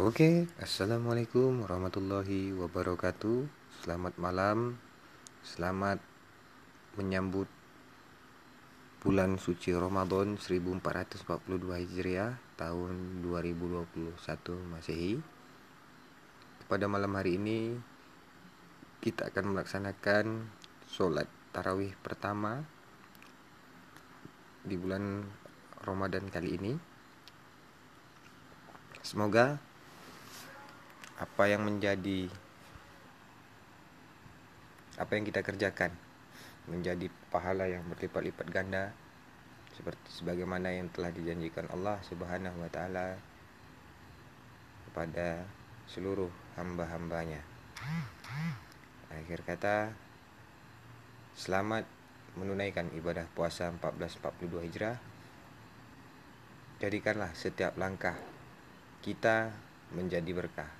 Oke, assalamualaikum warahmatullahi wabarakatuh. Selamat malam, selamat menyambut bulan suci Ramadan 1442 Hijriah tahun 2021 Masehi. Pada malam hari ini kita akan melaksanakan sholat tarawih pertama di bulan Ramadan kali ini. Semoga apa yang menjadi apa yang kita kerjakan menjadi pahala yang berlipat-lipat ganda seperti sebagaimana yang telah dijanjikan Allah Subhanahu wa taala kepada seluruh hamba-hambanya. Akhir kata selamat menunaikan ibadah puasa 1442 Hijrah. Jadikanlah setiap langkah kita menjadi berkah.